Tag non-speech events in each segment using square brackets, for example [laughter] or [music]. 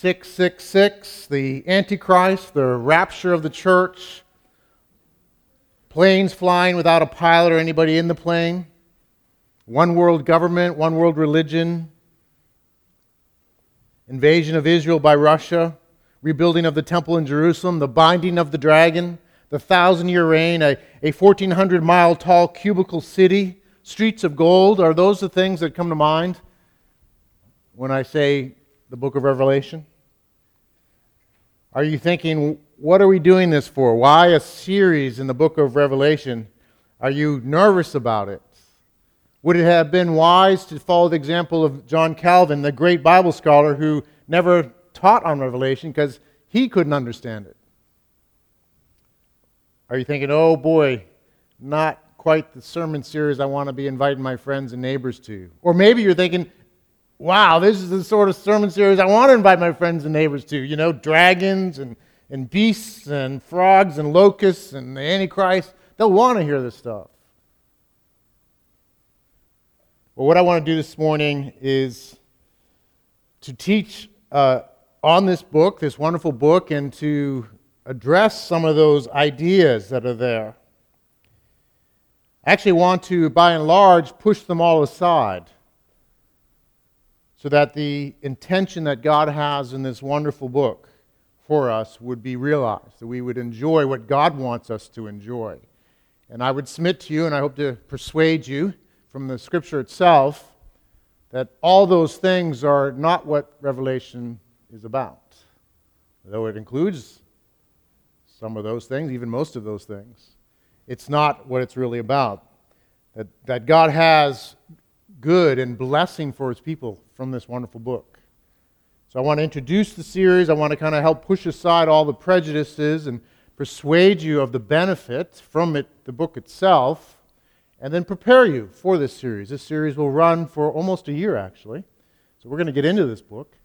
666, the Antichrist, the rapture of the church, planes flying without a pilot or anybody in the plane, one world government, one world religion, invasion of Israel by Russia, rebuilding of the temple in Jerusalem, the binding of the dragon, the thousand year reign, a, a 1,400 mile tall cubical city, streets of gold. Are those the things that come to mind when I say the book of Revelation? Are you thinking, what are we doing this for? Why a series in the book of Revelation? Are you nervous about it? Would it have been wise to follow the example of John Calvin, the great Bible scholar who never taught on Revelation because he couldn't understand it? Are you thinking, oh boy, not quite the sermon series I want to be inviting my friends and neighbors to? Or maybe you're thinking, wow, this is the sort of sermon series I want to invite my friends and neighbors to. You know, dragons and, and beasts and frogs and locusts and the Antichrist. They'll want to hear this stuff. Well, what I want to do this morning is to teach uh, on this book, this wonderful book, and to address some of those ideas that are there. I actually want to, by and large, push them all aside so that the intention that God has in this wonderful book for us would be realized, that we would enjoy what God wants us to enjoy. And I would submit to you, and I hope to persuade you from the scripture itself, that all those things are not what Revelation is about. Though it includes some of those things, even most of those things, it's not what it's really about. That, that God has good and blessing for his people from this wonderful book. So I want to introduce the series. I want to kind of help push aside all the prejudices and persuade you of the benefit from it, the book itself, and then prepare you for this series. This series will run for almost a year, actually. So we're going to get into this book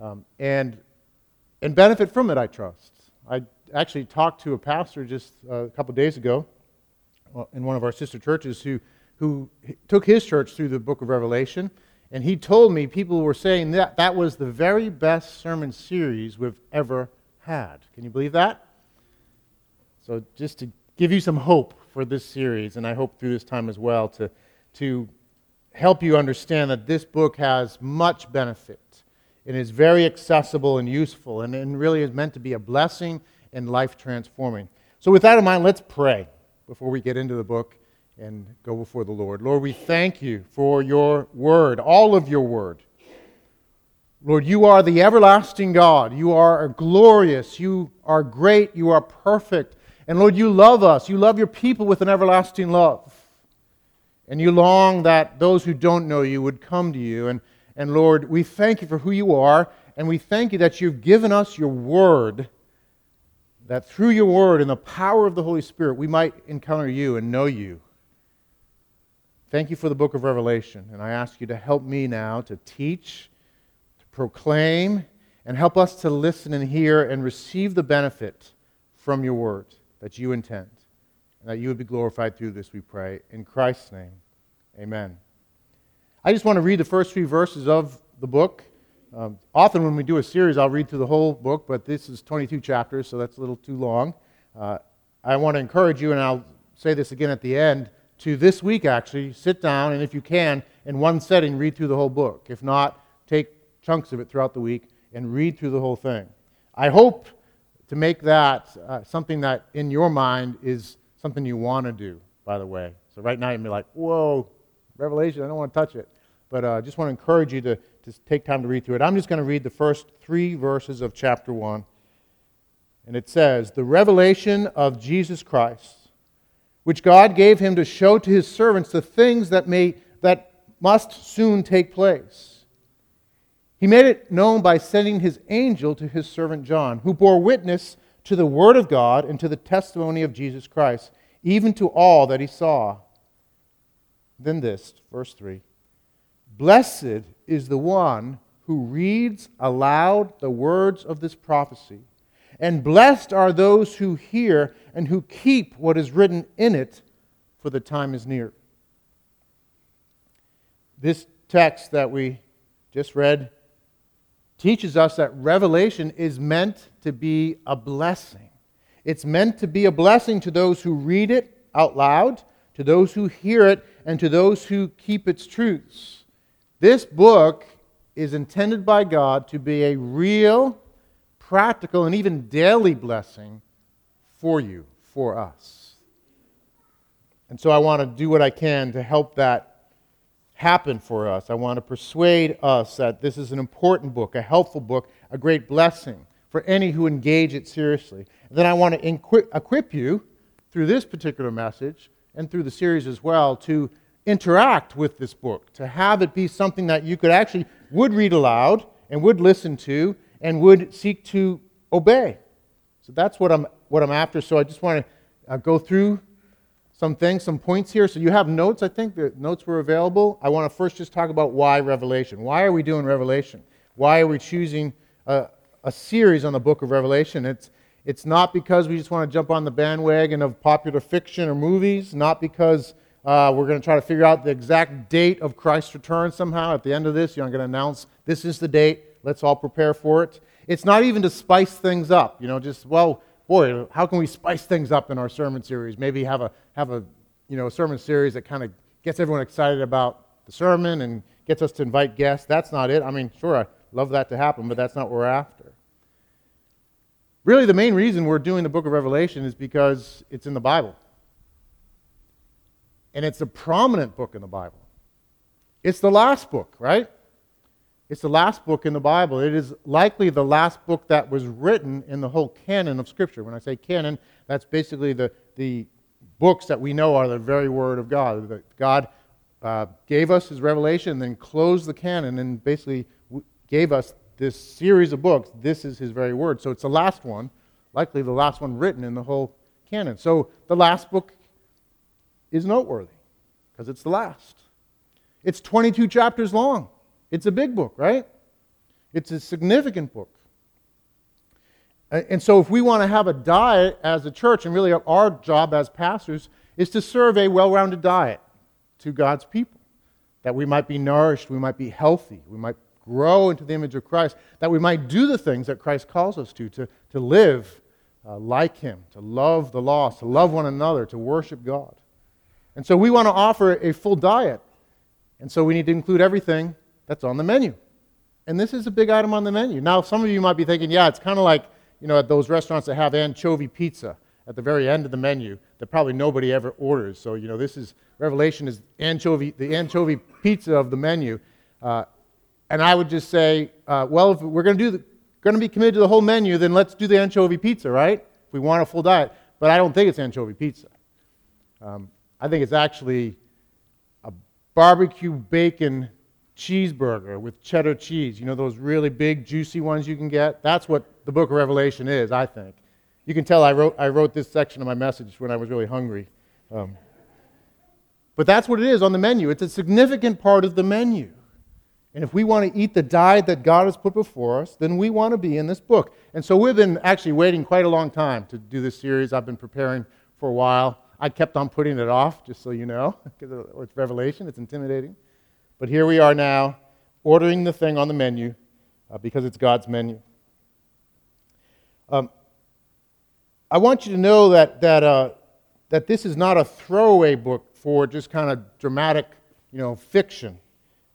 um, and, and benefit from it, I trust. I actually talked to a pastor just uh, a couple days ago uh, in one of our sister churches who who took his church through the book of Revelation, and he told me people were saying that that was the very best sermon series we've ever had. Can you believe that? So, just to give you some hope for this series, and I hope through this time as well, to, to help you understand that this book has much benefit and is very accessible and useful, and, and really is meant to be a blessing and life transforming. So, with that in mind, let's pray before we get into the book and go before the Lord. Lord, we thank you for your word, all of your word. Lord, you are the everlasting God. You are glorious. You are great. You are perfect. And Lord, you love us. You love your people with an everlasting love. And you long that those who don't know you would come to you. And, and Lord, we thank you for who you are. And we thank you that you've given us your word, that through your word and the power of the Holy Spirit, we might encounter you and know you. Thank you for the book of Revelation, and I ask you to help me now to teach, to proclaim, and help us to listen and hear and receive the benefit from your word that you intend. And that you would be glorified through this, we pray. In Christ's name, amen. I just want to read the first three verses of the book. Um, often, when we do a series, I'll read through the whole book, but this is 22 chapters, so that's a little too long. Uh, I want to encourage you, and I'll say this again at the end to this week, actually, sit down and if you can, in one setting, read through the whole book. If not, take chunks of it throughout the week and read through the whole thing. I hope to make that uh, something that in your mind is something you want to do, by the way. So right now you'd be like, whoa, Revelation, I don't want to touch it. But I uh, just want to encourage you to, to take time to read through it. I'm just going to read the first three verses of chapter 1. And it says, The revelation of Jesus Christ which God gave him to show to his servants the things that, may, that must soon take place. He made it known by sending his angel to his servant John, who bore witness to the word of God and to the testimony of Jesus Christ, even to all that he saw. Then this, verse 3 Blessed is the one who reads aloud the words of this prophecy and blessed are those who hear and who keep what is written in it, for the time is near. This text that we just read teaches us that revelation is meant to be a blessing. It's meant to be a blessing to those who read it out loud, to those who hear it, and to those who keep its truths. This book is intended by God to be a real, practical, and even daily blessing for you, for us. And so I want to do what I can to help that happen for us. I want to persuade us that this is an important book, a helpful book, a great blessing for any who engage it seriously. And then I want to equip you through this particular message and through the series as well to interact with this book, to have it be something that you could actually would read aloud and would listen to and would seek to obey. So that's what I'm what I'm after. So I just want to uh, go through some things, some points here. So you have notes, I think. The notes were available. I want to first just talk about why Revelation. Why are we doing Revelation? Why are we choosing a, a series on the book of Revelation? It's, it's not because we just want to jump on the bandwagon of popular fiction or movies, not because uh, we're going to try to figure out the exact date of Christ's return somehow. At the end of this, you're going to announce this is the date. Let's all prepare for it. It's not even to spice things up. You know, just, well, boy, how can we spice things up in our sermon series? Maybe have a, have a you know, a sermon series that kind of gets everyone excited about the sermon and gets us to invite guests. That's not it. I mean, sure, I love that to happen, but that's not what we're after. Really, the main reason we're doing the book of Revelation is because it's in the Bible. And it's a prominent book in the Bible. It's the last book, right? It's the last book in the Bible. It is likely the last book that was written in the whole canon of Scripture. When I say canon, that's basically the, the books that we know are the very Word of God. That God uh, gave us His revelation, then closed the canon, and basically gave us this series of books. This is His very Word. So it's the last one, likely the last one written in the whole canon. So the last book is noteworthy because it's the last. It's 22 chapters long. It's a big book, right? It's a significant book. And so, if we want to have a diet as a church, and really our job as pastors is to serve a well rounded diet to God's people, that we might be nourished, we might be healthy, we might grow into the image of Christ, that we might do the things that Christ calls us to, to, to live uh, like Him, to love the lost, to love one another, to worship God. And so, we want to offer a full diet. And so, we need to include everything that's on the menu. And this is a big item on the menu. Now, some of you might be thinking, yeah, it's kind of like, you know, at those restaurants that have anchovy pizza at the very end of the menu that probably nobody ever orders. So, you know, this is, Revelation is anchovy, the anchovy pizza of the menu. Uh, and I would just say, uh, well, if we're going to do the, going to be committed to the whole menu, then let's do the anchovy pizza, right? If we want a full diet. But I don't think it's anchovy pizza. Um, I think it's actually a barbecue bacon cheeseburger with cheddar cheese. You know those really big, juicy ones you can get? That's what the book of Revelation is, I think. You can tell I wrote, I wrote this section of my message when I was really hungry. Um, but that's what it is on the menu. It's a significant part of the menu. And if we want to eat the diet that God has put before us, then we want to be in this book. And so we've been actually waiting quite a long time to do this series. I've been preparing for a while. I kept on putting it off, just so you know, [laughs] because it's Revelation, it's intimidating. But here we are now, ordering the thing on the menu uh, because it's God's menu. Um, I want you to know that, that, uh, that this is not a throwaway book for just kind of dramatic you know, fiction.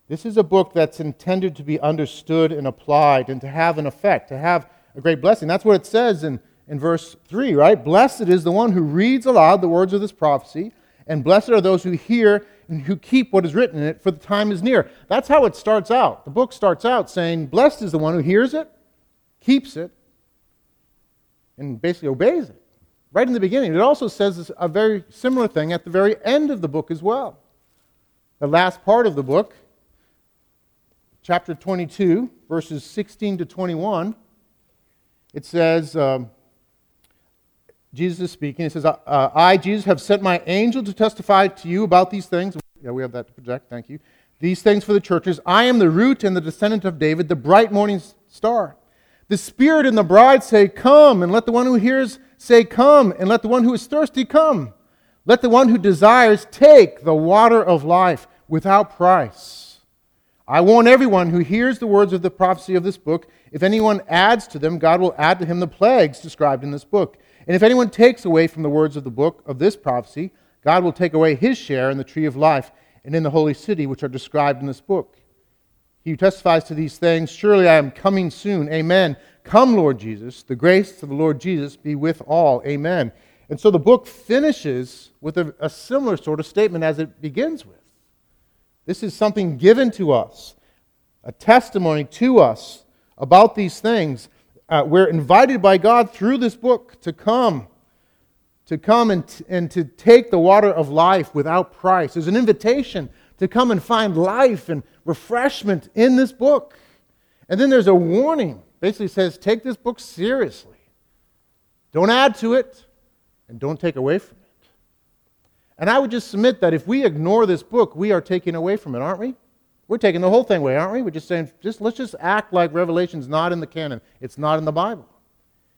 This is a book that's intended to be understood and applied and to have an effect, to have a great blessing. That's what it says in, in verse 3, right? Blessed is the one who reads aloud the words of this prophecy, and blessed are those who hear and who keep what is written in it, for the time is near. That's how it starts out. The book starts out saying, Blessed is the one who hears it, keeps it, and basically obeys it. Right in the beginning. It also says a very similar thing at the very end of the book as well. The last part of the book, chapter 22, verses 16 to 21, it says, um, Jesus is speaking. He says, uh, I, Jesus, have sent my angel to testify to you about these things. Yeah, we have that to project. Thank you. These things for the churches. I am the root and the descendant of David, the bright morning star. The Spirit and the bride say, Come, and let the one who hears say, Come, and let the one who is thirsty come. Let the one who desires take the water of life without price. I warn everyone who hears the words of the prophecy of this book, if anyone adds to them, God will add to him the plagues described in this book. And if anyone takes away from the words of the book of this prophecy, God will take away his share in the tree of life and in the holy city which are described in this book. He who testifies to these things, surely I am coming soon. Amen. Come, Lord Jesus. The grace of the Lord Jesus be with all. Amen. And so the book finishes with a, a similar sort of statement as it begins with. This is something given to us, a testimony to us about these things. Uh, we're invited by God through this book to come, to come and, t- and to take the water of life without price. There's an invitation to come and find life and refreshment in this book. And then there's a warning. Basically says, take this book seriously. Don't add to it, and don't take away from it. And I would just submit that if we ignore this book, we are taking away from it, aren't we? We're taking the whole thing away, aren't we? We're just saying, just, let's just act like Revelation's not in the canon. It's not in the Bible.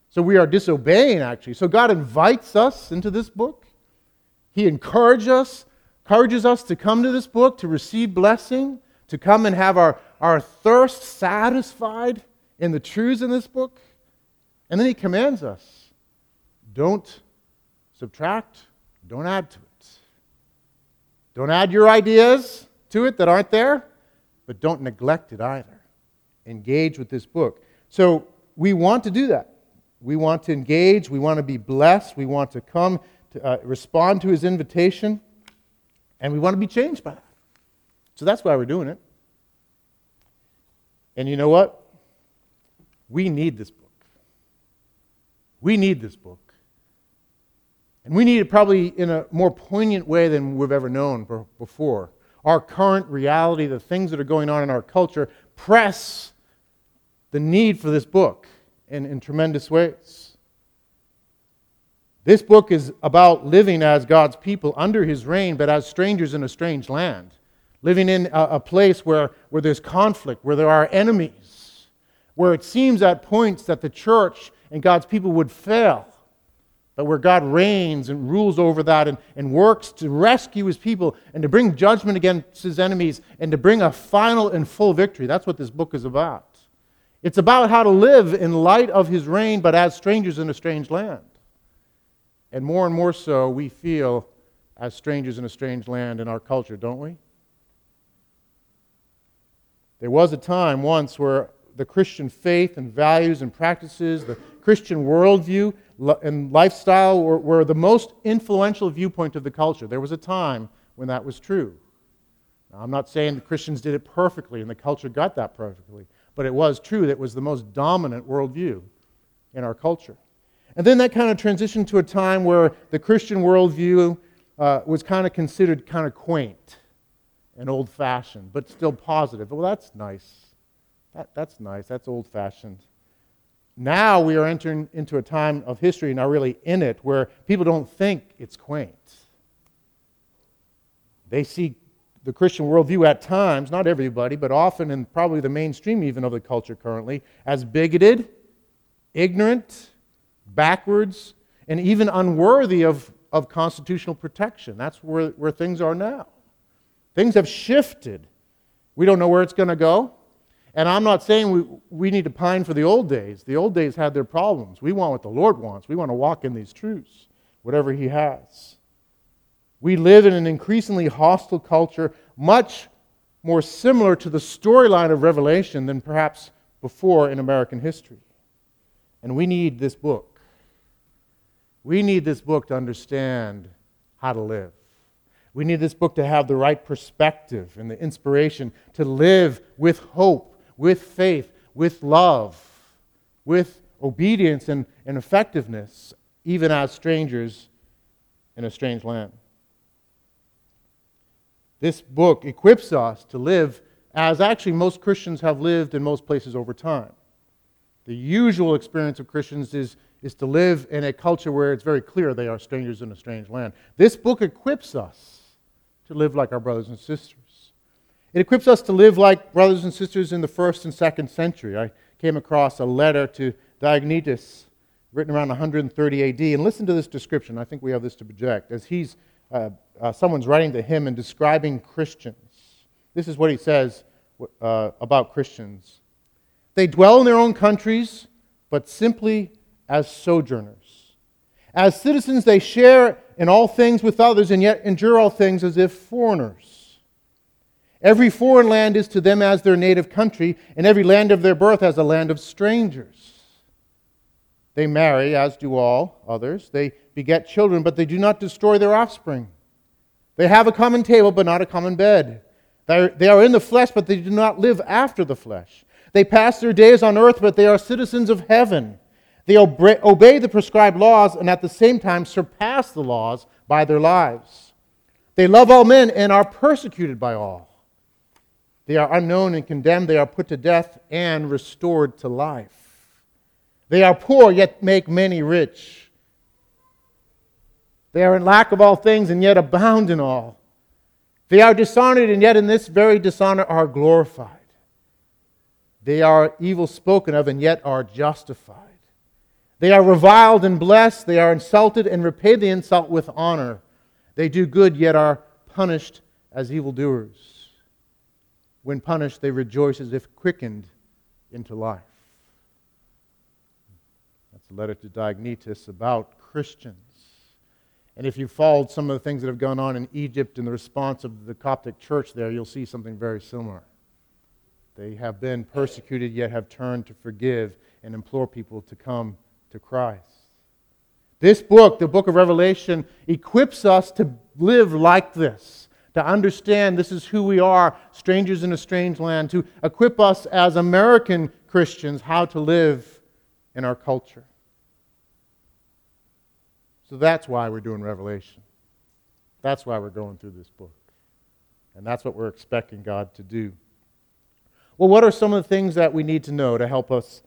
So we are disobeying, actually. So God invites us into this book. He encourages us, encourages us to come to this book, to receive blessing, to come and have our, our thirst satisfied in the truths in this book. And then He commands us don't subtract, don't add to it. Don't add your ideas to it that aren't there, but don't neglect it either. Engage with this book. So we want to do that. We want to engage. We want to be blessed. We want to come to uh, respond to his invitation. And we want to be changed by that. So that's why we're doing it. And you know what? We need this book. We need this book. And we need it probably in a more poignant way than we've ever known before. Our current reality, the things that are going on in our culture, press the need for this book in, in tremendous ways. This book is about living as God's people under his reign, but as strangers in a strange land. Living in a, a place where, where there's conflict, where there are enemies, where it seems at points that the church and God's people would fail but where God reigns and rules over that and, and works to rescue his people and to bring judgment against his enemies and to bring a final and full victory. That's what this book is about. It's about how to live in light of his reign, but as strangers in a strange land. And more and more so, we feel as strangers in a strange land in our culture, don't we? There was a time once where the Christian faith and values and practices, the Christian worldview, and lifestyle were, were the most influential viewpoint of the culture. There was a time when that was true. Now, I'm not saying the Christians did it perfectly and the culture got that perfectly, but it was true that it was the most dominant worldview in our culture. And then that kind of transitioned to a time where the Christian worldview uh, was kind of considered kind of quaint and old fashioned, but still positive. Well, that's nice. That, that's nice. That's old fashioned. Now we are entering into a time of history, and are really in it, where people don't think it's quaint. They see the Christian worldview at times, not everybody, but often and probably the mainstream even of the culture currently, as bigoted, ignorant, backwards, and even unworthy of, of constitutional protection. That's where, where things are now. Things have shifted. We don't know where it's going to go. And I'm not saying we, we need to pine for the old days. The old days had their problems. We want what the Lord wants. We want to walk in these truths, whatever He has. We live in an increasingly hostile culture, much more similar to the storyline of Revelation than perhaps before in American history. And we need this book. We need this book to understand how to live. We need this book to have the right perspective and the inspiration to live with hope with faith, with love, with obedience and, and effectiveness, even as strangers in a strange land. This book equips us to live as actually most Christians have lived in most places over time. The usual experience of Christians is, is to live in a culture where it's very clear they are strangers in a strange land. This book equips us to live like our brothers and sisters. It equips us to live like brothers and sisters in the first and second century. I came across a letter to Diognetus written around 130 AD. And listen to this description. I think we have this to project. As he's, uh, uh, someone's writing to him and describing Christians. This is what he says uh, about Christians. They dwell in their own countries, but simply as sojourners. As citizens, they share in all things with others, and yet endure all things as if foreigners. Every foreign land is to them as their native country, and every land of their birth as a land of strangers. They marry, as do all others. They beget children, but they do not destroy their offspring. They have a common table, but not a common bed. They are in the flesh, but they do not live after the flesh. They pass their days on earth, but they are citizens of heaven. They obey the prescribed laws and at the same time surpass the laws by their lives. They love all men and are persecuted by all. They are unknown and condemned. They are put to death and restored to life. They are poor, yet make many rich. They are in lack of all things, and yet abound in all. They are dishonored, and yet in this very dishonor are glorified. They are evil spoken of, and yet are justified. They are reviled and blessed. They are insulted and repay the insult with honor. They do good, yet are punished as evildoers. When punished, they rejoice as if quickened into life. That's a letter to Diognetus about Christians. And if you followed some of the things that have gone on in Egypt in the response of the Coptic church there, you'll see something very similar. They have been persecuted, yet have turned to forgive and implore people to come to Christ. This book, the book of Revelation, equips us to live like this, to understand this is who we are, strangers in a strange land, to equip us as American Christians how to live in our culture. So that's why we're doing Revelation. That's why we're going through this book. And that's what we're expecting God to do. Well, what are some of the things that we need to know to help us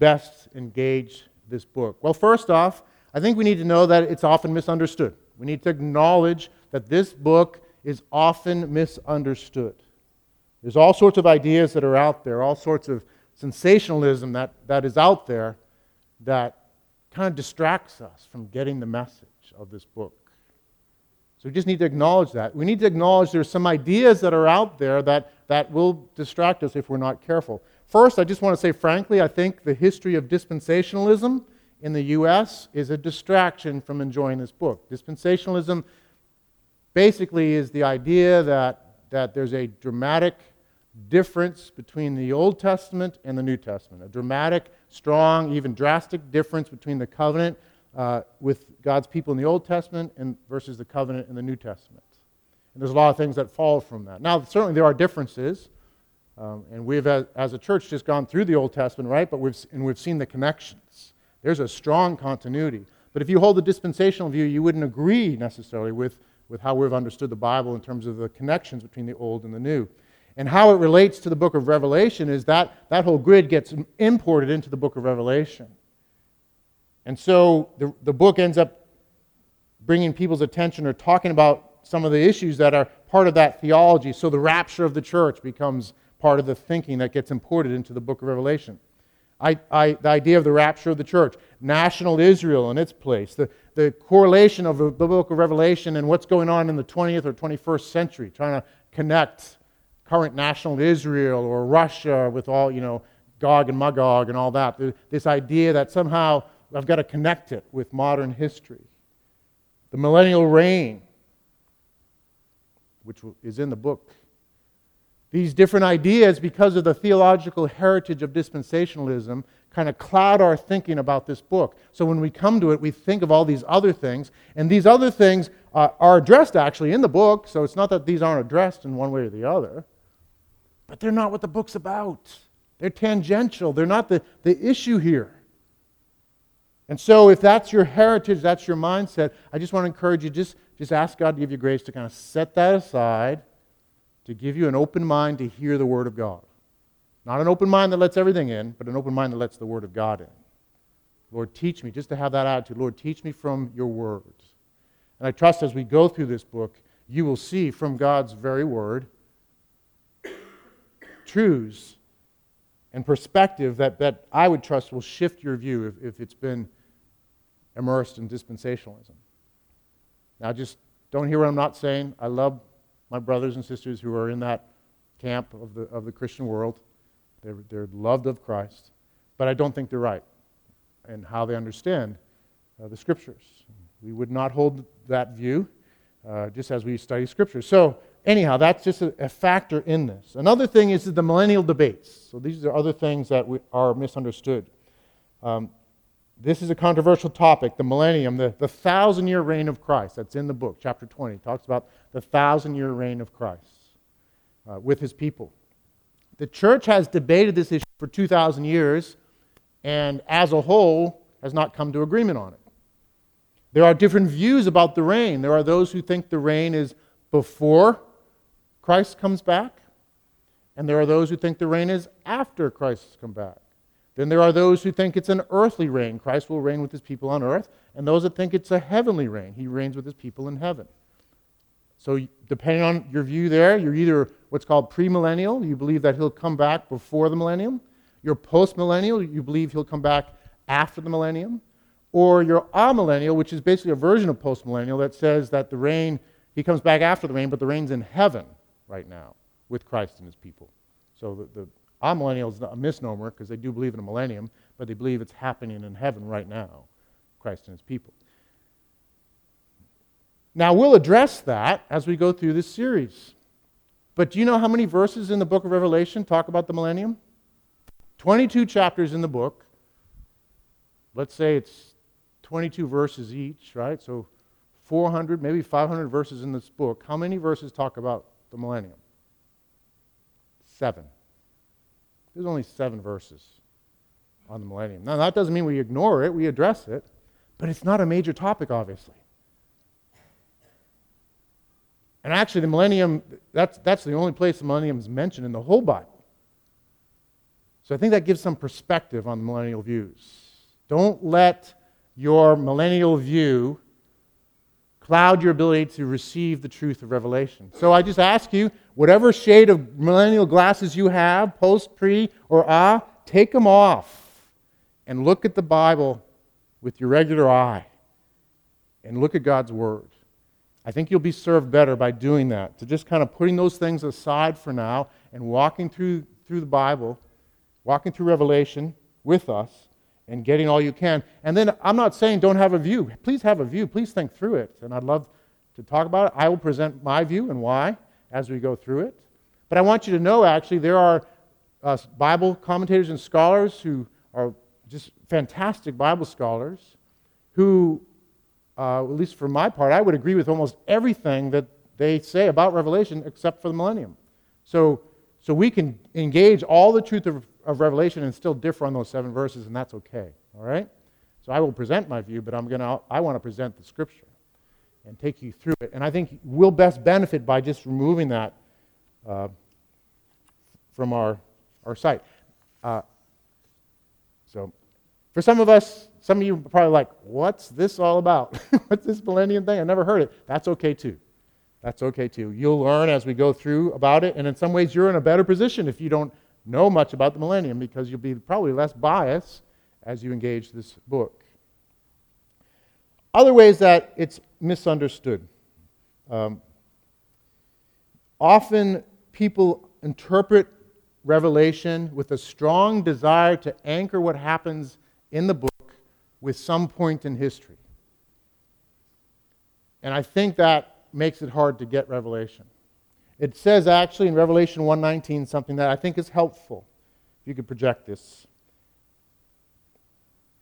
best engage this book? Well, first off, I think we need to know that it's often misunderstood. We need to acknowledge that this book is often misunderstood. There's all sorts of ideas that are out there, all sorts of sensationalism that, that is out there that kind of distracts us from getting the message of this book. So we just need to acknowledge that. We need to acknowledge there's some ideas that are out there that, that will distract us if we're not careful. First, I just want to say frankly, I think the history of dispensationalism in the U.S. is a distraction from enjoying this book. Dispensationalism basically is the idea that, that there's a dramatic difference between the Old Testament and the New Testament. A dramatic, strong, even drastic difference between the covenant uh, with God's people in the Old Testament and versus the covenant in the New Testament. And there's a lot of things that fall from that. Now, certainly there are differences, um, and we've, as, as a church, just gone through the Old Testament, right? But we've, and we've seen the connections. There's a strong continuity. But if you hold the dispensational view, you wouldn't agree necessarily with, with how we've understood the Bible in terms of the connections between the Old and the New. And how it relates to the book of Revelation is that that whole grid gets imported into the book of Revelation. And so the, the book ends up bringing people's attention or talking about some of the issues that are part of that theology. So the rapture of the church becomes part of the thinking that gets imported into the book of Revelation. I, I, the idea of the rapture of the church, national Israel in its place, the, the correlation of the of Revelation and what's going on in the 20th or 21st century, trying to connect current national Israel or Russia with all, you know, Gog and Magog and all that. This idea that somehow I've got to connect it with modern history. The millennial reign, which is in the book. These different ideas, because of the theological heritage of dispensationalism, kind of cloud our thinking about this book. So when we come to it, we think of all these other things, and these other things uh, are addressed actually in the book, so it's not that these aren't addressed in one way or the other. But they're not what the book's about. They're tangential, they're not the, the issue here. And so, if that's your heritage, that's your mindset, I just want to encourage you just, just ask God to give you grace to kind of set that aside, to give you an open mind to hear the Word of God. Not an open mind that lets everything in, but an open mind that lets the Word of God in. Lord, teach me, just to have that attitude. Lord, teach me from your words. And I trust as we go through this book, you will see from God's very Word truths and perspective that, that I would trust will shift your view if, if it's been immersed in dispensationalism. Now, just don't hear what I'm not saying. I love my brothers and sisters who are in that camp of the, of the Christian world. They're, they're loved of Christ, but I don't think they're right in how they understand uh, the Scriptures. We would not hold that view uh, just as we study Scripture. So, anyhow, that's just a, a, factor in this. Another thing is the millennial debates. So, these are other things that we, are misunderstood. Um, this is a controversial topic, the millennium, the, the thousand year reign of Christ. That's in the book, chapter 20. It talks about the thousand year reign of Christ uh, with his people. The church has debated this issue for 2,000 years, and as a whole, has not come to agreement on it. There are different views about the reign. There are those who think the reign is before Christ comes back, and there are those who think the reign is after Christ has come back. Then there are those who think it's an earthly reign. Christ will reign with his people on earth, and those that think it's a heavenly reign. He reigns with his people in heaven. So, depending on your view there, you're either what's called premillennial, you believe that he'll come back before the millennium. You're postmillennial, you believe he'll come back after the millennium or your amillennial, which is basically a version of postmillennial that says that the reign, he comes back after the reign, but the reign's in heaven right now with Christ and his people. So the, the amillennial is a misnomer because they do believe in a millennium, but they believe it's happening in heaven right now, Christ and his people. Now, we'll address that as we go through this series. But do you know how many verses in the book of Revelation talk about the millennium? 22 chapters in the book. Let's say it's 22 verses each, right? So 400, maybe 500 verses in this book. How many verses talk about the millennium? Seven. There's only seven verses on the millennium. Now, that doesn't mean we ignore it, we address it, but it's not a major topic, obviously. And actually, the millennium, that's, that's the only place the millennium is mentioned in the whole Bible. So I think that gives some perspective on the millennial views. Don't let your millennial view cloud your ability to receive the truth of Revelation. So I just ask you, whatever shade of millennial glasses you have, post, pre, or ah, take them off and look at the Bible with your regular eye and look at God's Word. I think you'll be served better by doing that, to just kind of putting those things aside for now and walking through, through the Bible, walking through Revelation with us and getting all you can. And then I'm not saying don't have a view. Please have a view. Please think through it. And I'd love to talk about it. I will present my view and why as we go through it. But I want you to know actually, there are uh, Bible commentators and scholars who are just fantastic Bible scholars who, uh, at least for my part, I would agree with almost everything that they say about Revelation except for the millennium. So, so we can engage all the truth of of Revelation and still differ on those seven verses, and that's okay. All right? So I will present my view, but I'm gonna, I want to present the scripture and take you through it. And I think we'll best benefit by just removing that uh, from our, our sight. Uh, so for some of us, some of you are probably like, what's this all about? [laughs] what's this millennium thing? I never heard it. That's okay too. That's okay too. You'll learn as we go through about it, and in some ways, you're in a better position if you don't know much about the millennium because you'll be probably less biased as you engage this book. Other ways that it's misunderstood. Um, often people interpret Revelation with a strong desire to anchor what happens in the book with some point in history. And I think that makes it hard to get Revelation. It says actually in Revelation 1:19 something that I think is helpful. If you could project this.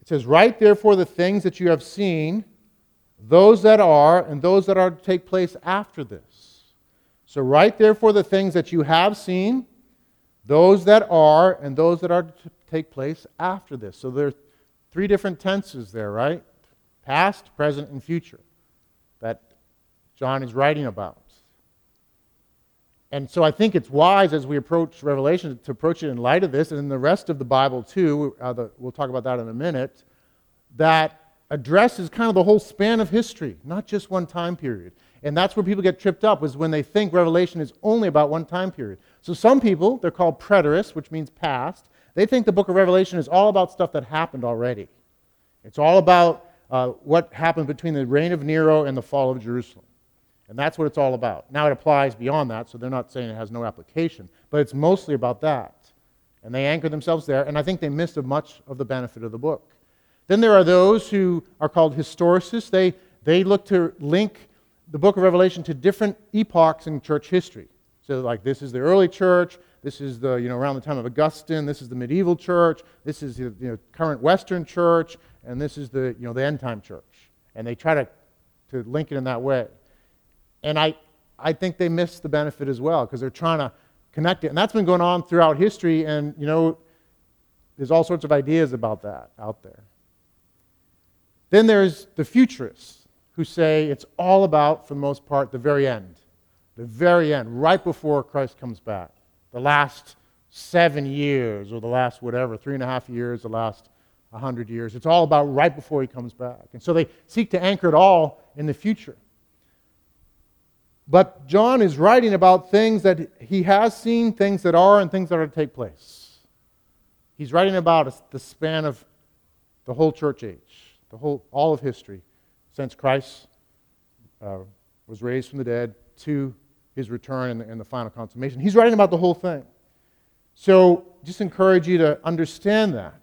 It says, "Write therefore the things that you have seen, those that are and those that are to take place after this." So write therefore the things that you have seen, those that are and those that are to take place after this. So there are three different tenses there, right? Past, present, and future that John is writing about. And so I think it's wise as we approach Revelation to approach it in light of this and in the rest of the Bible too. Uh, the, we'll talk about that in a minute. That addresses kind of the whole span of history, not just one time period. And that's where people get tripped up is when they think Revelation is only about one time period. So some people, they're called preterists, which means past. They think the book of Revelation is all about stuff that happened already. It's all about uh, what happened between the reign of Nero and the fall of Jerusalem. And that's what it's all about. Now it applies beyond that, so they're not saying it has no application, but it's mostly about that. And they anchor themselves there, and I think they missed much of the benefit of the book. Then there are those who are called historicists. They, they look to link the book of Revelation to different epochs in church history. So, like, this is the early church, this is the, you know, around the time of Augustine, this is the medieval church, this is the you know, current Western church, and this is the, you know, the end time church. And they try to, to link it in that way. And I, I think they miss the benefit as well because they're trying to connect it. And that's been going on throughout history, and, you know, there's all sorts of ideas about that out there. Then there's the futurists who say it's all about, for the most part, the very end. The very end, right before Christ comes back. The last seven years, or the last whatever, three and a half years, the last 100 years. It's all about right before he comes back. And so they seek to anchor it all in the future. But John is writing about things that he has seen, things that are, and things that are to take place. He's writing about the span of the whole church age, the whole, all of history, since Christ uh, was raised from the dead to his return and the, and the final consummation. He's writing about the whole thing. So just encourage you to understand that.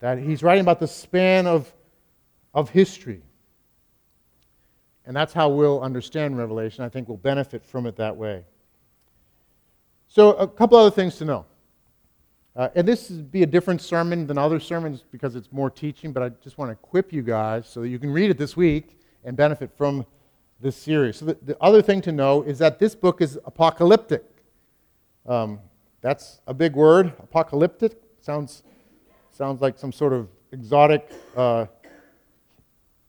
That he's writing about the span of, of history. And that's how we'll understand Revelation. I think we'll benefit from it that way. So, a couple other things to know. Uh, and this would be a different sermon than other sermons because it's more teaching, but I just want to equip you guys so that you can read it this week and benefit from this series. So, the, the other thing to know is that this book is apocalyptic. Um, that's a big word. Apocalyptic sounds, sounds like some sort of exotic uh,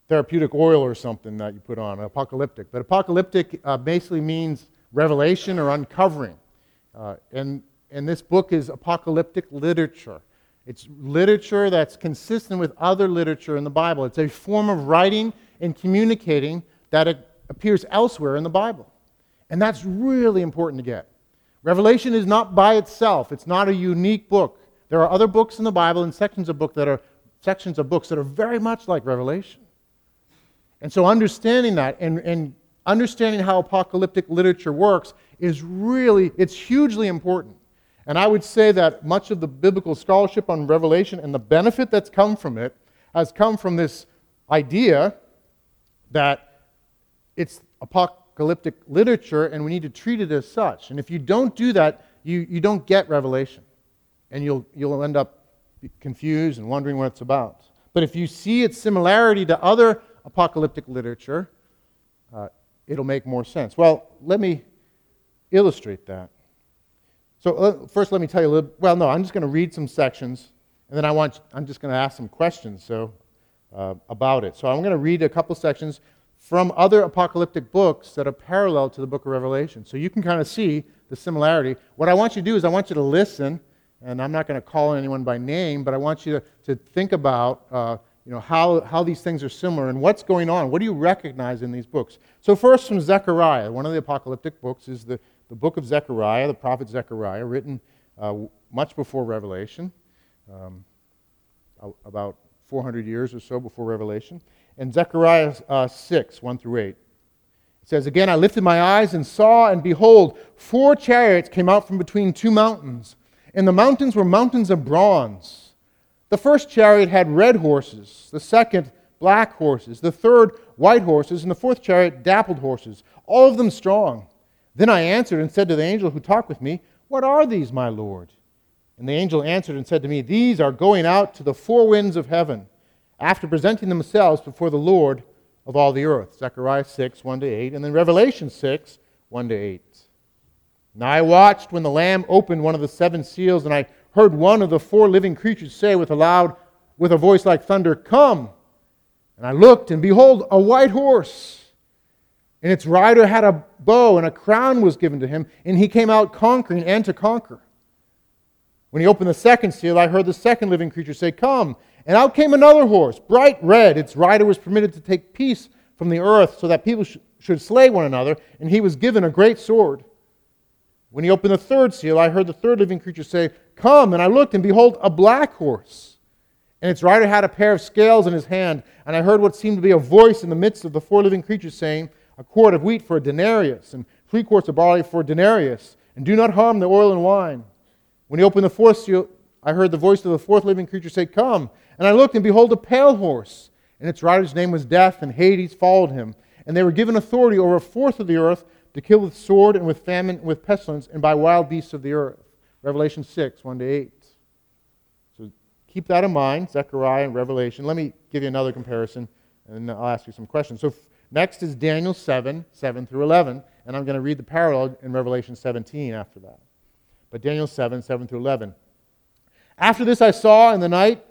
therapeutic oil or something that you put on, apocalyptic. But apocalyptic uh, basically means revelation or uncovering. Uh, and, and this book is apocalyptic literature. It's literature that's consistent with other literature in the Bible. It's a form of writing and communicating that appears elsewhere in the Bible. And that's really important to get. Revelation is not by itself. It's not a unique book. There are other books in the Bible and sections of book that are sections of books that are very much like Revelation. And so understanding that and, and understanding how apocalyptic literature works is really, it's hugely important. And I would say that much of the biblical scholarship on Revelation and the benefit that's come from it has come from this idea that it's apocalyptic literature and we need to treat it as such. And if you don't do that, you, you don't get Revelation. And you'll, you'll end up confused and wondering what it's about. But if you see its similarity to other apocalyptic literature, uh, it'll make more sense. Well, let me illustrate that. So uh, first, let me tell you a little. Well, no, I'm just going to read some sections, and then I want. I'm just going to ask some questions. So uh, about it. So I'm going to read a couple sections from other apocalyptic books that are parallel to the book of Revelation. So you can kind of see the similarity. What I want you to do is I want you to listen, and I'm not going to call anyone by name, but I want you to, to think about uh, you know, how, how these things are similar and what's going on. What do you recognize in these books? So, first from Zechariah, one of the apocalyptic books is the, the book of Zechariah, the prophet Zechariah, written uh, much before Revelation, um, about 400 years or so before Revelation. And Zechariah uh, 6, 1 through 8. It says, Again, I lifted my eyes and saw, and behold, four chariots came out from between two mountains. And the mountains were mountains of bronze. The first chariot had red horses, the second, black horses, the third, white horses, and the fourth chariot, dappled horses, all of them strong. Then I answered and said to the angel who talked with me, What are these, my Lord? And the angel answered and said to me, These are going out to the four winds of heaven, after presenting themselves before the Lord of all the earth. Zechariah 6, 1 to 8, and then Revelation 6, 1 to 8. Now I watched when the Lamb opened one of the seven seals, and I heard one of the four living creatures say with a loud, with a voice like thunder, Come! And I looked, and behold, a white horse. And its rider had a bow, and a crown was given to him, and he came out conquering and to conquer. When he opened the second seal, I heard the second living creature say, Come! And out came another horse, bright red. Its rider was permitted to take peace from the earth so that people sh- should slay one another, and he was given a great sword. When he opened the third seal, I heard the third living creature say, Come. And I looked, and behold, a black horse. And its rider had a pair of scales in his hand. And I heard what seemed to be a voice in the midst of the four living creatures saying, a quart of wheat for a denarius, and three quarts of barley for a denarius, and do not harm the oil and wine. When he opened the fourth seal, I heard the voice of the fourth living creature say, Come. And I looked, and behold, a pale horse, and its rider's name was Death, and Hades followed him. And they were given authority over a fourth of the earth to kill with sword, and with famine, and with pestilence, and by wild beasts of the earth. Revelation 6, 1 to 8. So keep that in mind, Zechariah and Revelation. Let me give you another comparison, and I'll ask you some questions. So next is Daniel 7, 7 through 11, and I'm going to read the parallel in Revelation 17 after that. But Daniel 7, 7 through 11. After this I saw in the night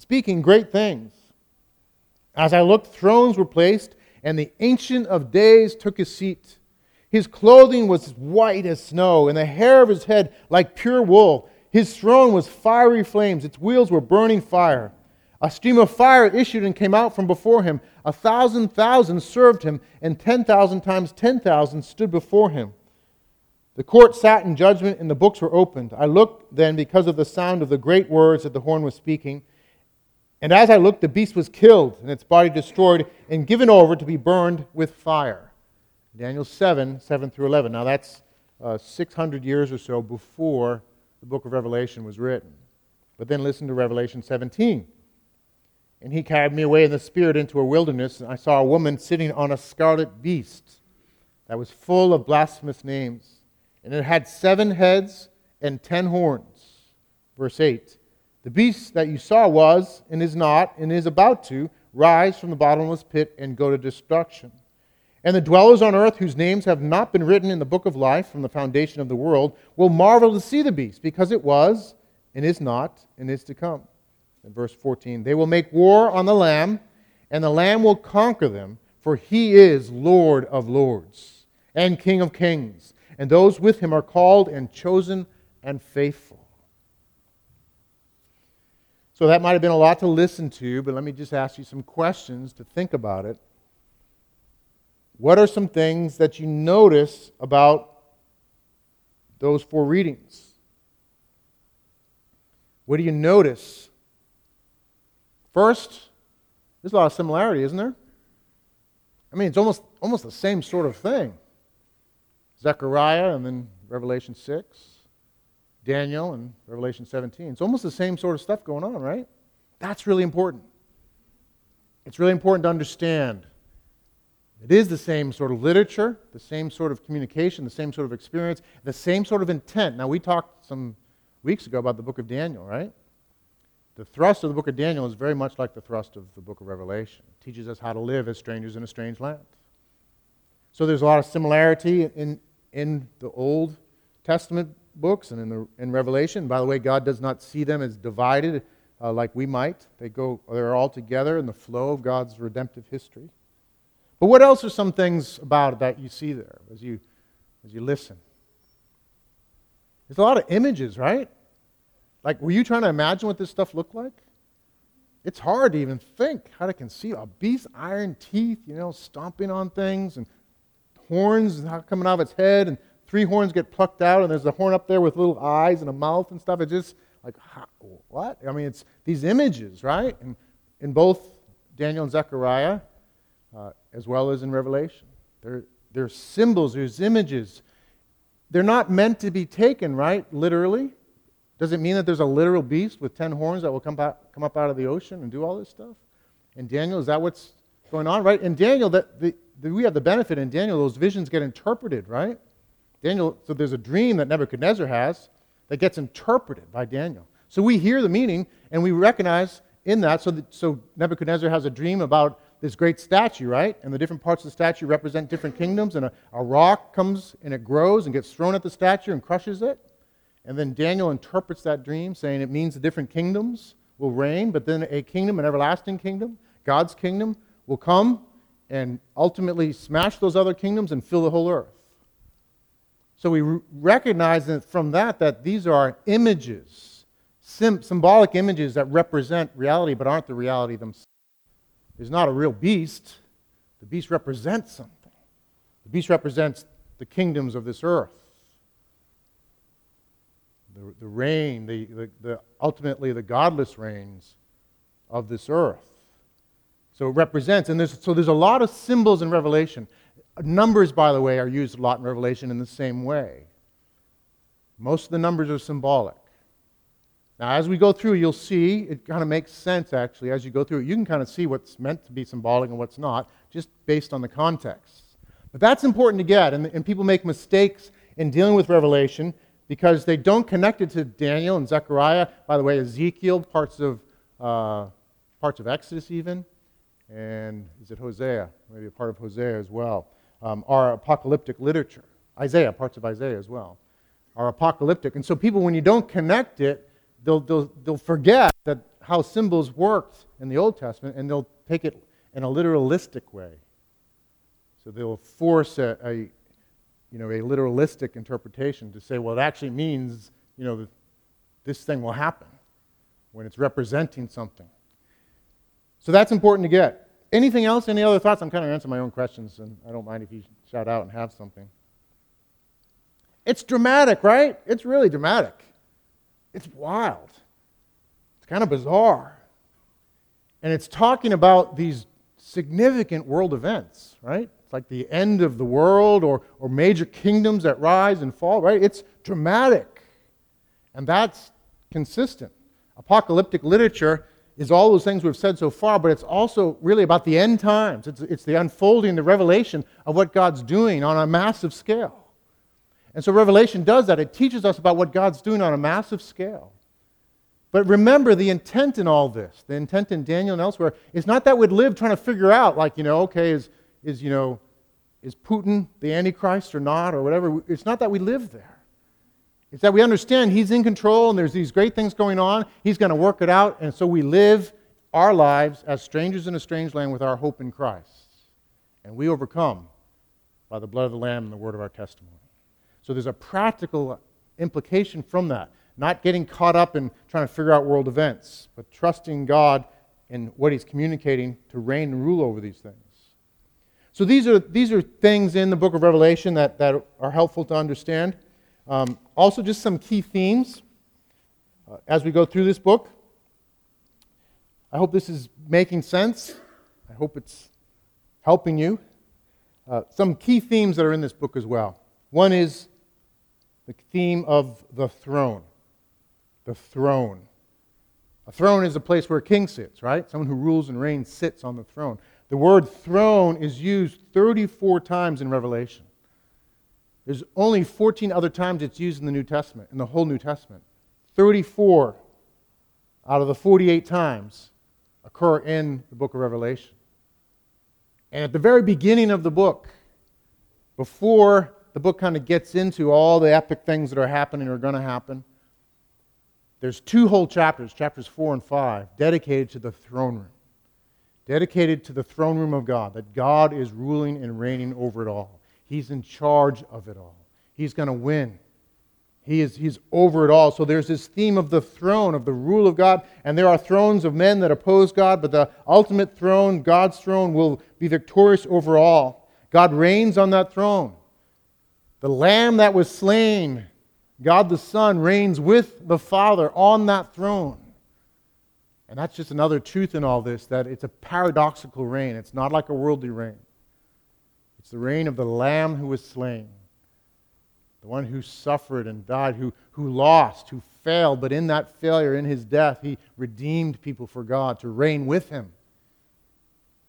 speaking great things. As I looked, thrones were placed, and the Ancient of Days took his seat. His clothing was white as snow, and the hair of his head like pure wool. His throne was fiery flames, its wheels were burning fire. A stream of fire issued and came out from before him. A thousand thousand served him, and ten thousand times ten thousand stood before him. The court sat in judgment, and the books were opened. I looked then because of the sound of the great words that the horn was speaking. And as I looked, the beast was killed, and its body destroyed, and given over to be burned with fire. Daniel 7, 7 through 11. Now that's uh, 600 years or so before the book of Revelation was written. But then listen to Revelation 17. And he carried me away in the spirit into a wilderness, and I saw a woman sitting on a scarlet beast that was full of blasphemous names and it had seven heads and ten horns. Verse 8 The beast that you saw was, and is not, and is about to rise from the bottomless pit and go to destruction. And the dwellers on earth, whose names have not been written in the book of life from the foundation of the world, will marvel to see the beast, because it was, and is not, and is to come. In verse 14, they will make war on the Lamb, and the Lamb will conquer them, for he is Lord of lords and King of kings and those with him are called and chosen and faithful. So that might have been a lot to listen to, but let me just ask you some questions to think about it. What are some things that you notice about those four readings? What do you notice? First, there's a lot of similarity, isn't there? I mean, it's almost, almost the same sort of thing. Zechariah and then Revelation 6, Daniel and Revelation 17. It's almost the same sort of stuff going on, right? That's really important. It's really important to understand. It is the same sort of literature, the same sort of communication, the same sort of experience, the same sort of intent. Now, we talked some weeks ago about the book of Daniel, right? The thrust of the book of Daniel is very much like the thrust of the book of Revelation. It teaches us how to live as strangers in a strange land. So there's a lot of similarity in, in the Old Testament books and in, the, in Revelation. By the way, God does not see them as divided uh, like we might. They go, they're all together in the flow of God's redemptive history. But what else are some things about that you see there as you, as you listen? There's a lot of images, right? Like, were you trying to imagine what this stuff looked like? It's hard to even think how to conceive a beast, iron teeth, you know, stomping on things and horns coming out of its head, and three horns get plucked out, and there's a horn up there with little eyes and a mouth and stuff. It's just like, what? I mean, it's these images, right? And in both Daniel and Zechariah, uh, as well as in Revelation. They're, they're symbols, there's images. They're not meant to be taken, right? Literally. Does it mean that there's a literal beast with ten horns that will come, come up out of the ocean and do all this stuff? And Daniel, is that what's going on, right? In Daniel, that the, we have the benefit in Daniel, those visions get interpreted, right? Daniel, so there's a dream that Nebuchadnezzar has that gets interpreted by Daniel. So we hear the meaning and we recognize in that. So, that, so Nebuchadnezzar has a dream about this great statue, right? And the different parts of the statue represent different kingdoms. And a, a rock comes and it grows and gets thrown at the statue and crushes it. And then Daniel interprets that dream, saying it means the different kingdoms will reign, but then a kingdom, an everlasting kingdom, God's kingdom, will come and ultimately smash those other kingdoms and fill the whole earth. So we recognize from that that these are images, sim- symbolic images that represent reality but aren't the reality themselves. There's not a real beast. The beast represents something. The beast represents the kingdoms of this earth. The, the reign, the, the, the, ultimately the godless reigns of this earth. So it represents, and there's, so there's a lot of symbols in Revelation. Numbers, by the way, are used a lot in Revelation in the same way. Most of the numbers are symbolic. Now, as we go through, you'll see it kind of makes sense, actually, as you go through it. You can kind of see what's meant to be symbolic and what's not, just based on the context. But that's important to get, and, and people make mistakes in dealing with Revelation because they don't connect it to Daniel and Zechariah. By the way, Ezekiel, parts of, uh, parts of Exodus, even, and is it Hosea? Maybe a part of Hosea as well um, are apocalyptic literature. Isaiah, parts of Isaiah as well, are apocalyptic. And so people, when you don't connect it, they'll, they'll, they'll forget that how symbols worked in the Old Testament, and they'll take it in a literalistic way. So they'll force a, a you know, a literalistic interpretation to say, well, it actually means, you know, this thing will happen when it's representing something. So that's important to get. Anything else? Any other thoughts? I'm kind of answering my own questions, and I don't mind if you shout out and have something. It's dramatic, right? It's really dramatic. It's wild. It's kind of bizarre. And it's talking about these significant world events, right? It's like the end of the world or, or major kingdoms that rise and fall, right? It's dramatic. And that's consistent. Apocalyptic literature is all those things we've said so far, but it's also really about the end times. It's, it's the unfolding, the revelation of what God's doing on a massive scale. And so Revelation does that. It teaches us about what God's doing on a massive scale. But remember the intent in all this, the intent in Daniel and elsewhere, is not that we'd live trying to figure out, like, you know, okay, is, is you know, is Putin the Antichrist or not, or whatever. It's not that we live there. It's that we understand He's in control and there's these great things going on. He's going to work it out. And so we live our lives as strangers in a strange land with our hope in Christ. And we overcome by the blood of the Lamb and the word of our testimony. So there's a practical implication from that. Not getting caught up in trying to figure out world events, but trusting God in what He's communicating to reign and rule over these things. So these are, these are things in the book of Revelation that, that are helpful to understand. Um, also, just some key themes uh, as we go through this book. I hope this is making sense. I hope it's helping you. Uh, some key themes that are in this book as well. One is the theme of the throne. The throne. A throne is a place where a king sits, right? Someone who rules and reigns sits on the throne. The word throne is used 34 times in Revelation. There's only 14 other times it's used in the New Testament, in the whole New Testament. 34 out of the 48 times occur in the book of Revelation. And at the very beginning of the book, before the book kind of gets into all the epic things that are happening or going to happen, there's two whole chapters, chapters 4 and 5, dedicated to the throne room. Dedicated to the throne room of God, that God is ruling and reigning over it all. He's in charge of it all. He's going to win. He is, he's over it all. So there's this theme of the throne, of the rule of God. And there are thrones of men that oppose God, but the ultimate throne, God's throne, will be victorious over all. God reigns on that throne. The lamb that was slain, God the Son, reigns with the Father on that throne. And that's just another truth in all this that it's a paradoxical reign. It's not like a worldly reign. It's the reign of the Lamb who was slain, the one who suffered and died, who, who lost, who failed, but in that failure, in his death, he redeemed people for God to reign with him.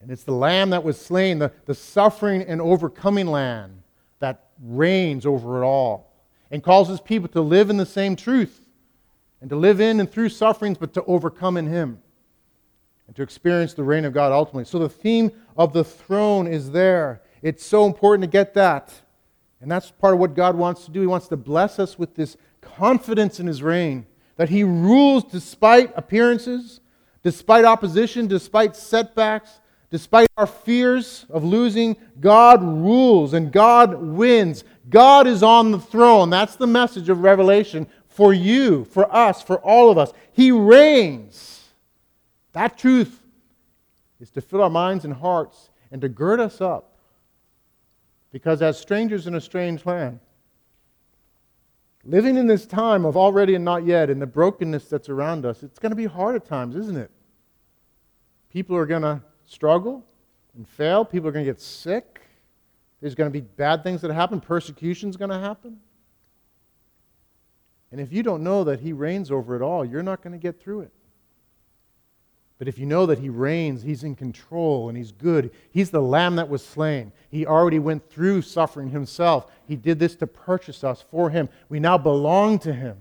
And it's the Lamb that was slain, the, the suffering and overcoming Lamb that reigns over it all and causes people to live in the same truth and to live in and through sufferings, but to overcome in him and to experience the reign of God ultimately. So the theme of the throne is there. It's so important to get that. And that's part of what God wants to do. He wants to bless us with this confidence in His reign, that He rules despite appearances, despite opposition, despite setbacks, Despite our fears of losing, God rules and God wins. God is on the throne. That's the message of Revelation for you, for us, for all of us. He reigns. That truth is to fill our minds and hearts and to gird us up. Because as strangers in a strange land, living in this time of already and not yet and the brokenness that's around us, it's going to be hard at times, isn't it? People are going to struggle and fail. People are going to get sick. There's going to be bad things that happen. Persecution's going to happen. And if you don't know that He reigns over it all, you're not going to get through it. But if you know that He reigns, He's in control, and He's good, He's the Lamb that was slain. He already went through suffering Himself. He did this to purchase us for Him. We now belong to Him,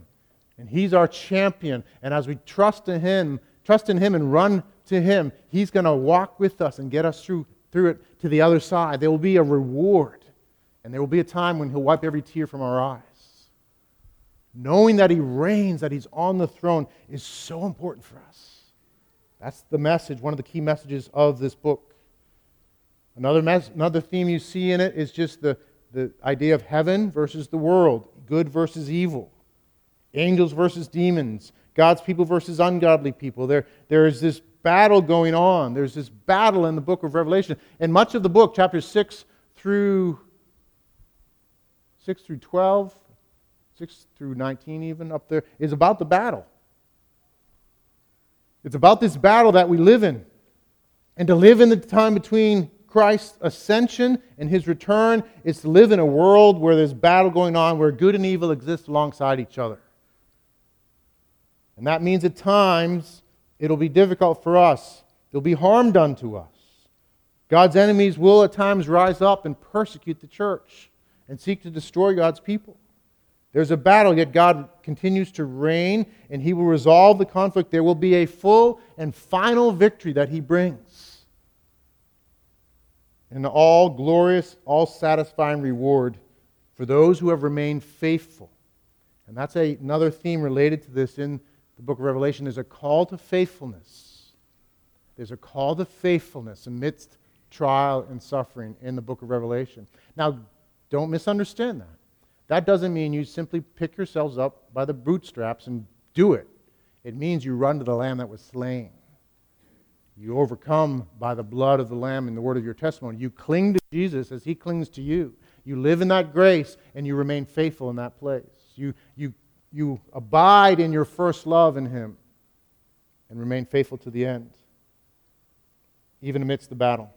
and He's our champion. And as we trust in Him, trust in Him and run to Him, He's going to walk with us and get us through, through it to the other side. There will be a reward, and there will be a time when He'll wipe every tear from our eyes. Knowing that He reigns, that He's on the throne, is so important for us. That's the message, one of the key messages of this book. Another, mes- another theme you see in it is just the, the idea of heaven versus the world, good versus evil, angels versus demons, God's people versus ungodly people. There, there is this battle going on. There's this battle in the book of Revelation. And much of the book, chapters 6 through 6 through 12, 6 through 19 even up there, is about the battle. It's about this battle that we live in. And to live in the time between Christ's ascension and his return is to live in a world where there's battle going on, where good and evil exist alongside each other. And that means at times it'll be difficult for us. There'll be harm done to us. God's enemies will at times rise up and persecute the church and seek to destroy God's people. There's a battle, yet God continues to reign, and He will resolve the conflict. There will be a full and final victory that He brings. An all glorious, all satisfying reward for those who have remained faithful. And that's a, another theme related to this in the book of Revelation. There's a call to faithfulness. There's a call to faithfulness amidst trial and suffering in the book of Revelation. Now, don't misunderstand that. That doesn't mean you simply pick yourselves up by the bootstraps and do it. It means you run to the Lamb that was slain. You overcome by the blood of the Lamb and the word of your testimony. You cling to Jesus as he clings to you. You live in that grace and you remain faithful in that place. You, you, you abide in your first love in him and remain faithful to the end, even amidst the battle.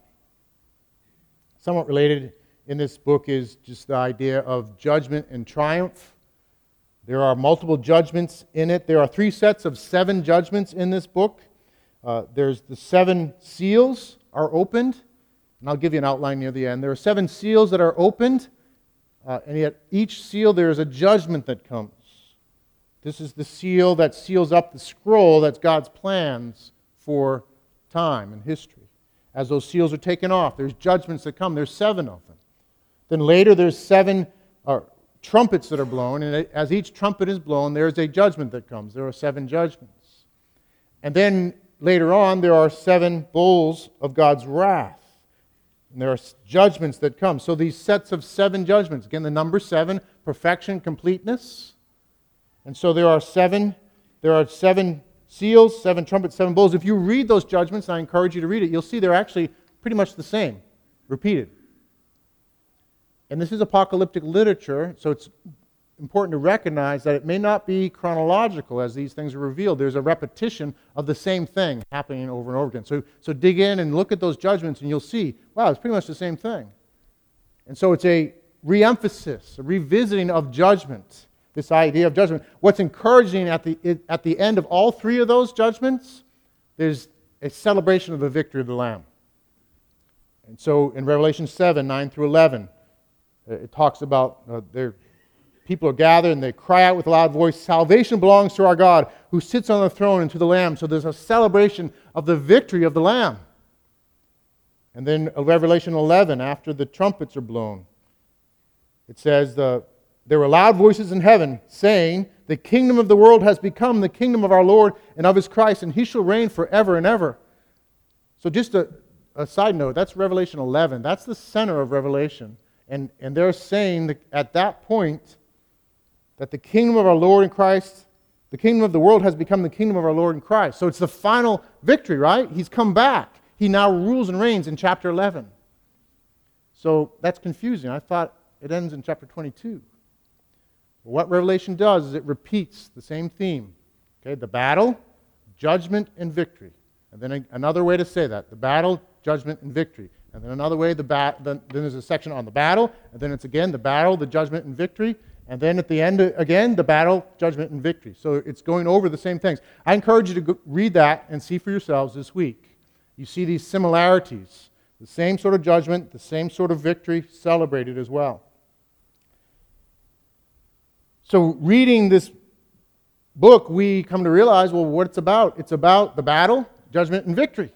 Somewhat related in this book is just the idea of judgment and triumph. There are multiple judgments in it. There are three sets of seven judgments in this book. Uh, there's the seven seals are opened, and I'll give you an outline near the end. There are seven seals that are opened, uh, and yet each seal there is a judgment that comes. This is the seal that seals up the scroll that's God's plans for time and history. As those seals are taken off, there's judgments that come. There's seven of them. Then later there's seven uh, trumpets that are blown, and as each trumpet is blown, there's a judgment that comes. There are seven judgments. And then later on, there are seven bowls of God's wrath. And there are judgments that come. So these sets of seven judgments, again, the number seven, perfection, completeness. And so there are seven, there are seven seals, seven trumpets, seven bowls. If you read those judgments, I encourage you to read it, you'll see they're actually pretty much the same, repeated. And this is apocalyptic literature, so it's important to recognize that it may not be chronological as these things are revealed. There's a repetition of the same thing happening over and over again. So, so dig in and look at those judgments, and you'll see, wow, it's pretty much the same thing. And so it's a reemphasis, a revisiting of judgment, this idea of judgment. What's encouraging at the, at the end of all three of those judgments, there's a celebration of the victory of the Lamb. And so in Revelation 7 9 through 11, uh, it talks about uh, their people are gathered and they cry out with a loud voice salvation belongs to our god who sits on the throne and to the lamb so there's a celebration of the victory of the lamb and then uh, revelation 11 after the trumpets are blown it says uh, there were loud voices in heaven saying the kingdom of the world has become the kingdom of our lord and of his christ and he shall reign forever and ever so just a, a side note, that's Revelation 11. That's the center of Revelation. And, and they're saying that at that point that the kingdom of our Lord in Christ, the kingdom of the world has become the kingdom of our Lord in Christ. So it's the final victory, right? He's come back. He now rules and reigns in chapter 11. So that's confusing. I thought it ends in chapter 22. What Revelation does is it repeats the same theme. Okay, the battle, judgment, and victory. And then another way to say that the battle, judgment, and victory. And then another way, the ba- then, then there's a section on the battle, and then it's again the battle, the judgment, and victory. And then at the end, again, the battle, judgment, and victory. So it's going over the same things. I encourage you to read that and see for yourselves this week. You see these similarities the same sort of judgment, the same sort of victory celebrated as well. So, reading this book, we come to realize well, what it's about. It's about the battle, judgment, and victory.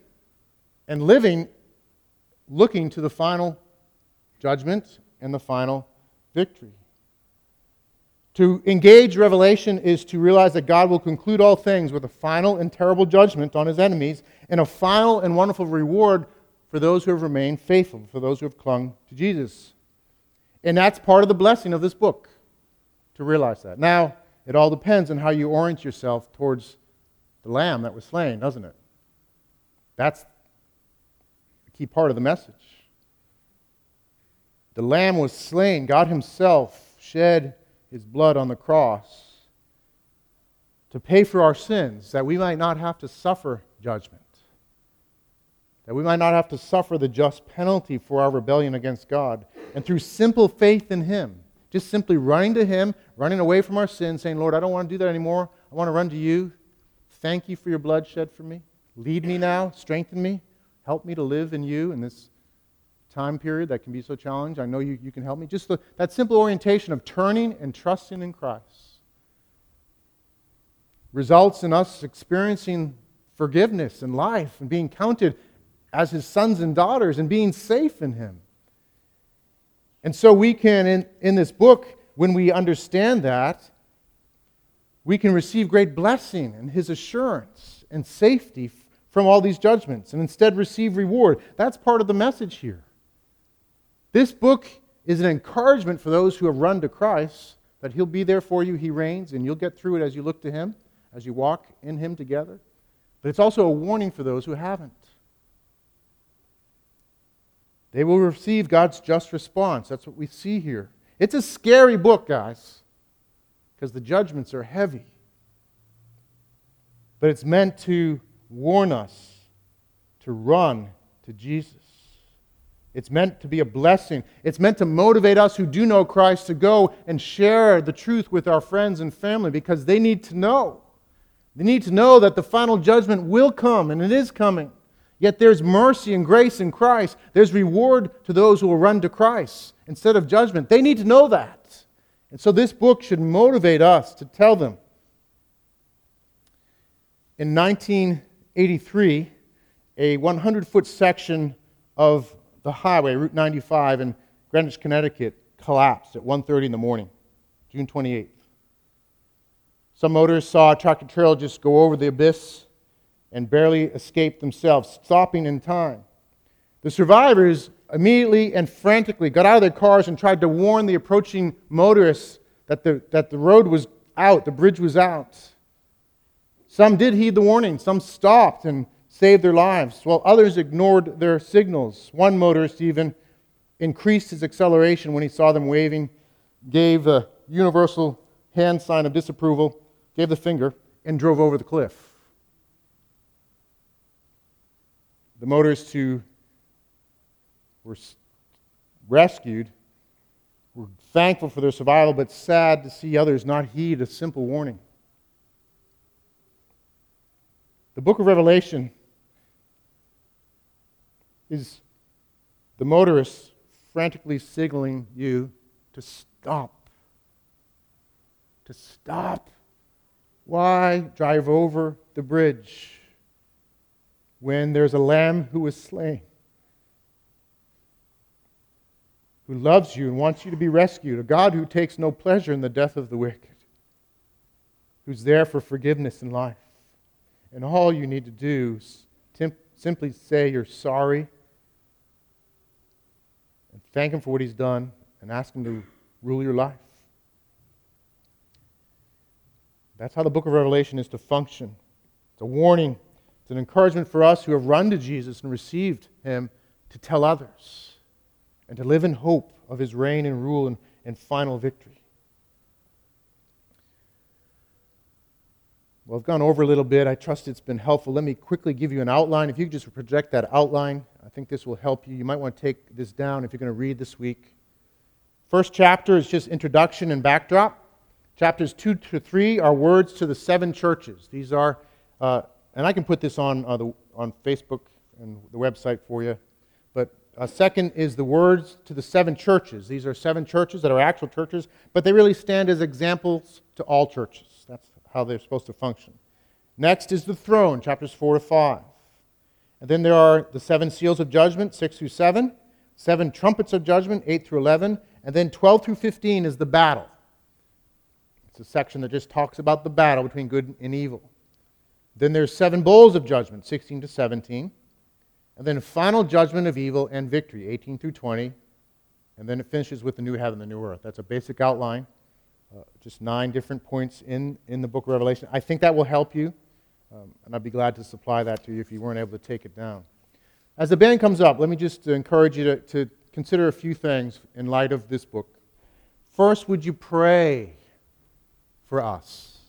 And living looking to the final judgment and the final victory. To engage revelation is to realize that God will conclude all things with a final and terrible judgment on his enemies and a final and wonderful reward for those who have remained faithful, for those who have clung to Jesus. And that's part of the blessing of this book, to realize that. Now, it all depends on how you orient yourself towards the lamb that was slain, doesn't it? That's key part of the message. The lamb was slain. God Himself shed His blood on the cross to pay for our sins, that we might not have to suffer judgment that we might not have to suffer the just penalty for our rebellion against God. And through simple faith in Him, just simply running to Him, running away from our sins, saying, Lord, I don't want to do that anymore. I want to run to you. Thank you for your blood shed for me. Lead me now, strengthen me, help me to live in you in this time period that can be so challenging. I know you, you can help me. Just the, that simple orientation of turning and trusting in Christ results in us experiencing forgiveness and life and being counted as his sons and daughters and being safe in him. And so we can, in, in this book, when we understand that, we can receive great blessing and his assurance and safety from all these judgments and instead receive reward. That's part of the message here. This book is an encouragement for those who have run to Christ that he'll be there for you, he reigns, and you'll get through it as you look to him, as you walk in him together. But it's also a warning for those who haven't. They will receive God's just response. That's what we see here. It's a scary book, guys, because the judgments are heavy. But it's meant to warn us to run to Jesus. It's meant to be a blessing. It's meant to motivate us who do know Christ to go and share the truth with our friends and family because they need to know. They need to know that the final judgment will come, and it is coming. Yet there's mercy and grace in Christ. There's reward to those who will run to Christ instead of judgment. They need to know that. And so this book should motivate us to tell them. In 1983, a 100 foot section of the highway, Route 95 in Greenwich, Connecticut, collapsed at 1.30 in the morning, June 28th. Some motorists saw a tractor trailer just go over the abyss and barely escape themselves, stopping in time. The survivors immediately and frantically got out of their cars and tried to warn the approaching motorists that the, that the road was out, the bridge was out. Some did heed the warning, some stopped and saved their lives, while others ignored their signals. One motorist even increased his acceleration when he saw them waving, gave a universal hand sign of disapproval, gave the finger, and drove over the cliff. the motorists who were rescued were thankful for their survival, but sad to see others not heed a simple warning. The book of Revelation is the motorist frantically signaling you to stop. To stop. Why drive over the bridge? when there's a lamb who was slain, who loves you and wants you to be rescued, a God who takes no pleasure in the death of the wicked, who's there for forgiveness and life. And all you need to do is simply say you're sorry and Thank Him for what He's done and ask Him to rule your life. That's how the book of Revelation is to function. It's a warning, it's an encouragement for us who have run to Jesus and received Him to tell others and to live in hope of His reign and rule and, and final victory. Well, I've gone over a little bit. I trust it's been helpful. Let me quickly give you an outline. If you could just project that outline, I think this will help you. You might want to take this down if you're going to read this week. First chapter is just introduction and backdrop. Chapters 2 to 3 are words to the seven churches. These are, uh, and I can put this on, uh, the, on Facebook and the website for you. But uh, second is the words to the seven churches. These are seven churches that are actual churches, but they really stand as examples to all churches. How they're supposed to function. Next is the throne, chapters 4 to 5. And then there are the seven seals of judgment, 6 through 7, seven trumpets of judgment, 8 through 11, and then 12 through 15 is the battle. It's a section that just talks about the battle between good and evil. Then there's seven bowls of judgment, 16 to 17. And then final judgment of evil and victory, 18 through 20. And then it finishes with the new heaven, and the new earth. That's a basic outline. Uh, just nine different points in, in the book of Revelation. I think that will help you, um, and I'd be glad to supply that to you if you weren't able to take it down. As the band comes up, let me just encourage you to, to consider a few things in light of this book. First, would you pray for us?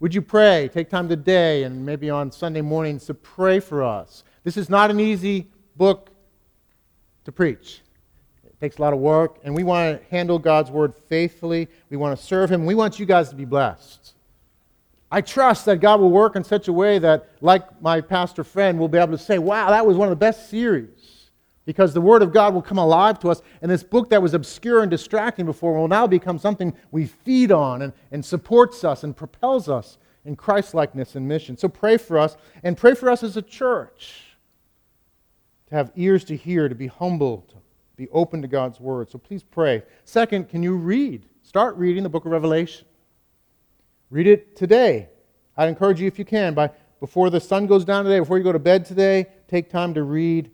Would you pray? Take time today and maybe on Sunday mornings to pray for us. This is not an easy book to preach takes a lot of work, and we want to handle God's word faithfully. We want to serve Him. We want you guys to be blessed. I trust that God will work in such a way that, like my pastor friend, we'll be able to say, wow, that was one of the best series. Because the Word of God will come alive to us, and this book that was obscure and distracting before will now become something we feed on and, and supports us and propels us in Christlikeness and mission. So pray for us, and pray for us as a church to have ears to hear, to be humble, to be open to God's word. So please pray. Second, can you read? Start reading the book of Revelation. Read it today. I'd encourage you, if you can, by before the sun goes down today, before you go to bed today, take time to read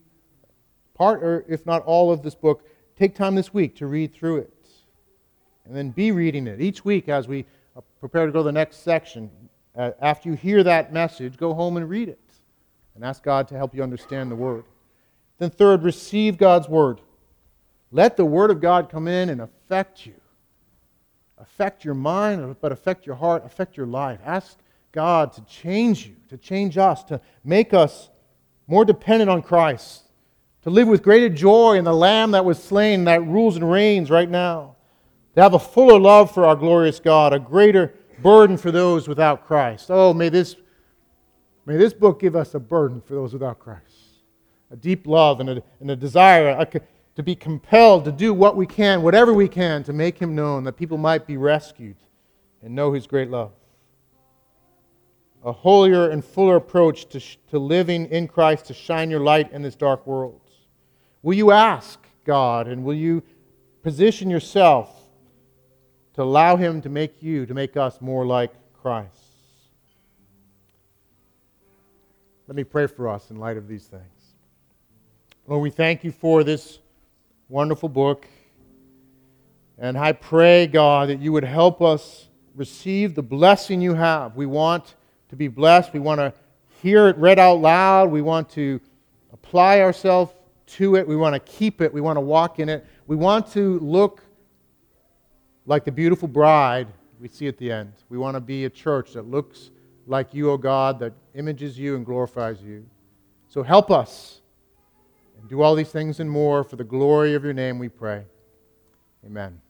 part, or if not all of this book. Take time this week to read through it. And then be reading it each week as we uh, prepare to go to the next section. Uh, after you hear that message, go home and read it and ask God to help you understand the Word. Then, third, receive God's Word. Let the Word of God come in and affect you. Affect your mind, but affect your heart, affect your life. Ask God to change you, to change us, to make us more dependent on Christ, to live with greater joy in the Lamb that was slain, that rules and reigns right now, to have a fuller love for our glorious God, a greater burden for those without Christ. Oh, may this, may this book give us a burden for those without Christ, a deep love and a, and a desire, a, to be compelled to do what we can, whatever we can, to make him known, that people might be rescued and know his great love. A holier and fuller approach to, to living in Christ to shine your light in this dark world. Will you ask God and will you position yourself to allow him to make you, to make us more like Christ? Let me pray for us in light of these things. Lord, we thank you for this wonderful book. And I pray, God, that you would help us receive the blessing you have. We want to be blessed. We want to hear it read out loud. We want to apply ourselves to it. We want to keep it. We want to walk in it. We want to look like the beautiful bride we see at the end. We want to be a church that looks like you, O oh God, that images you and glorifies you. So help us do all these things and more for the glory of your name, we pray. Amen.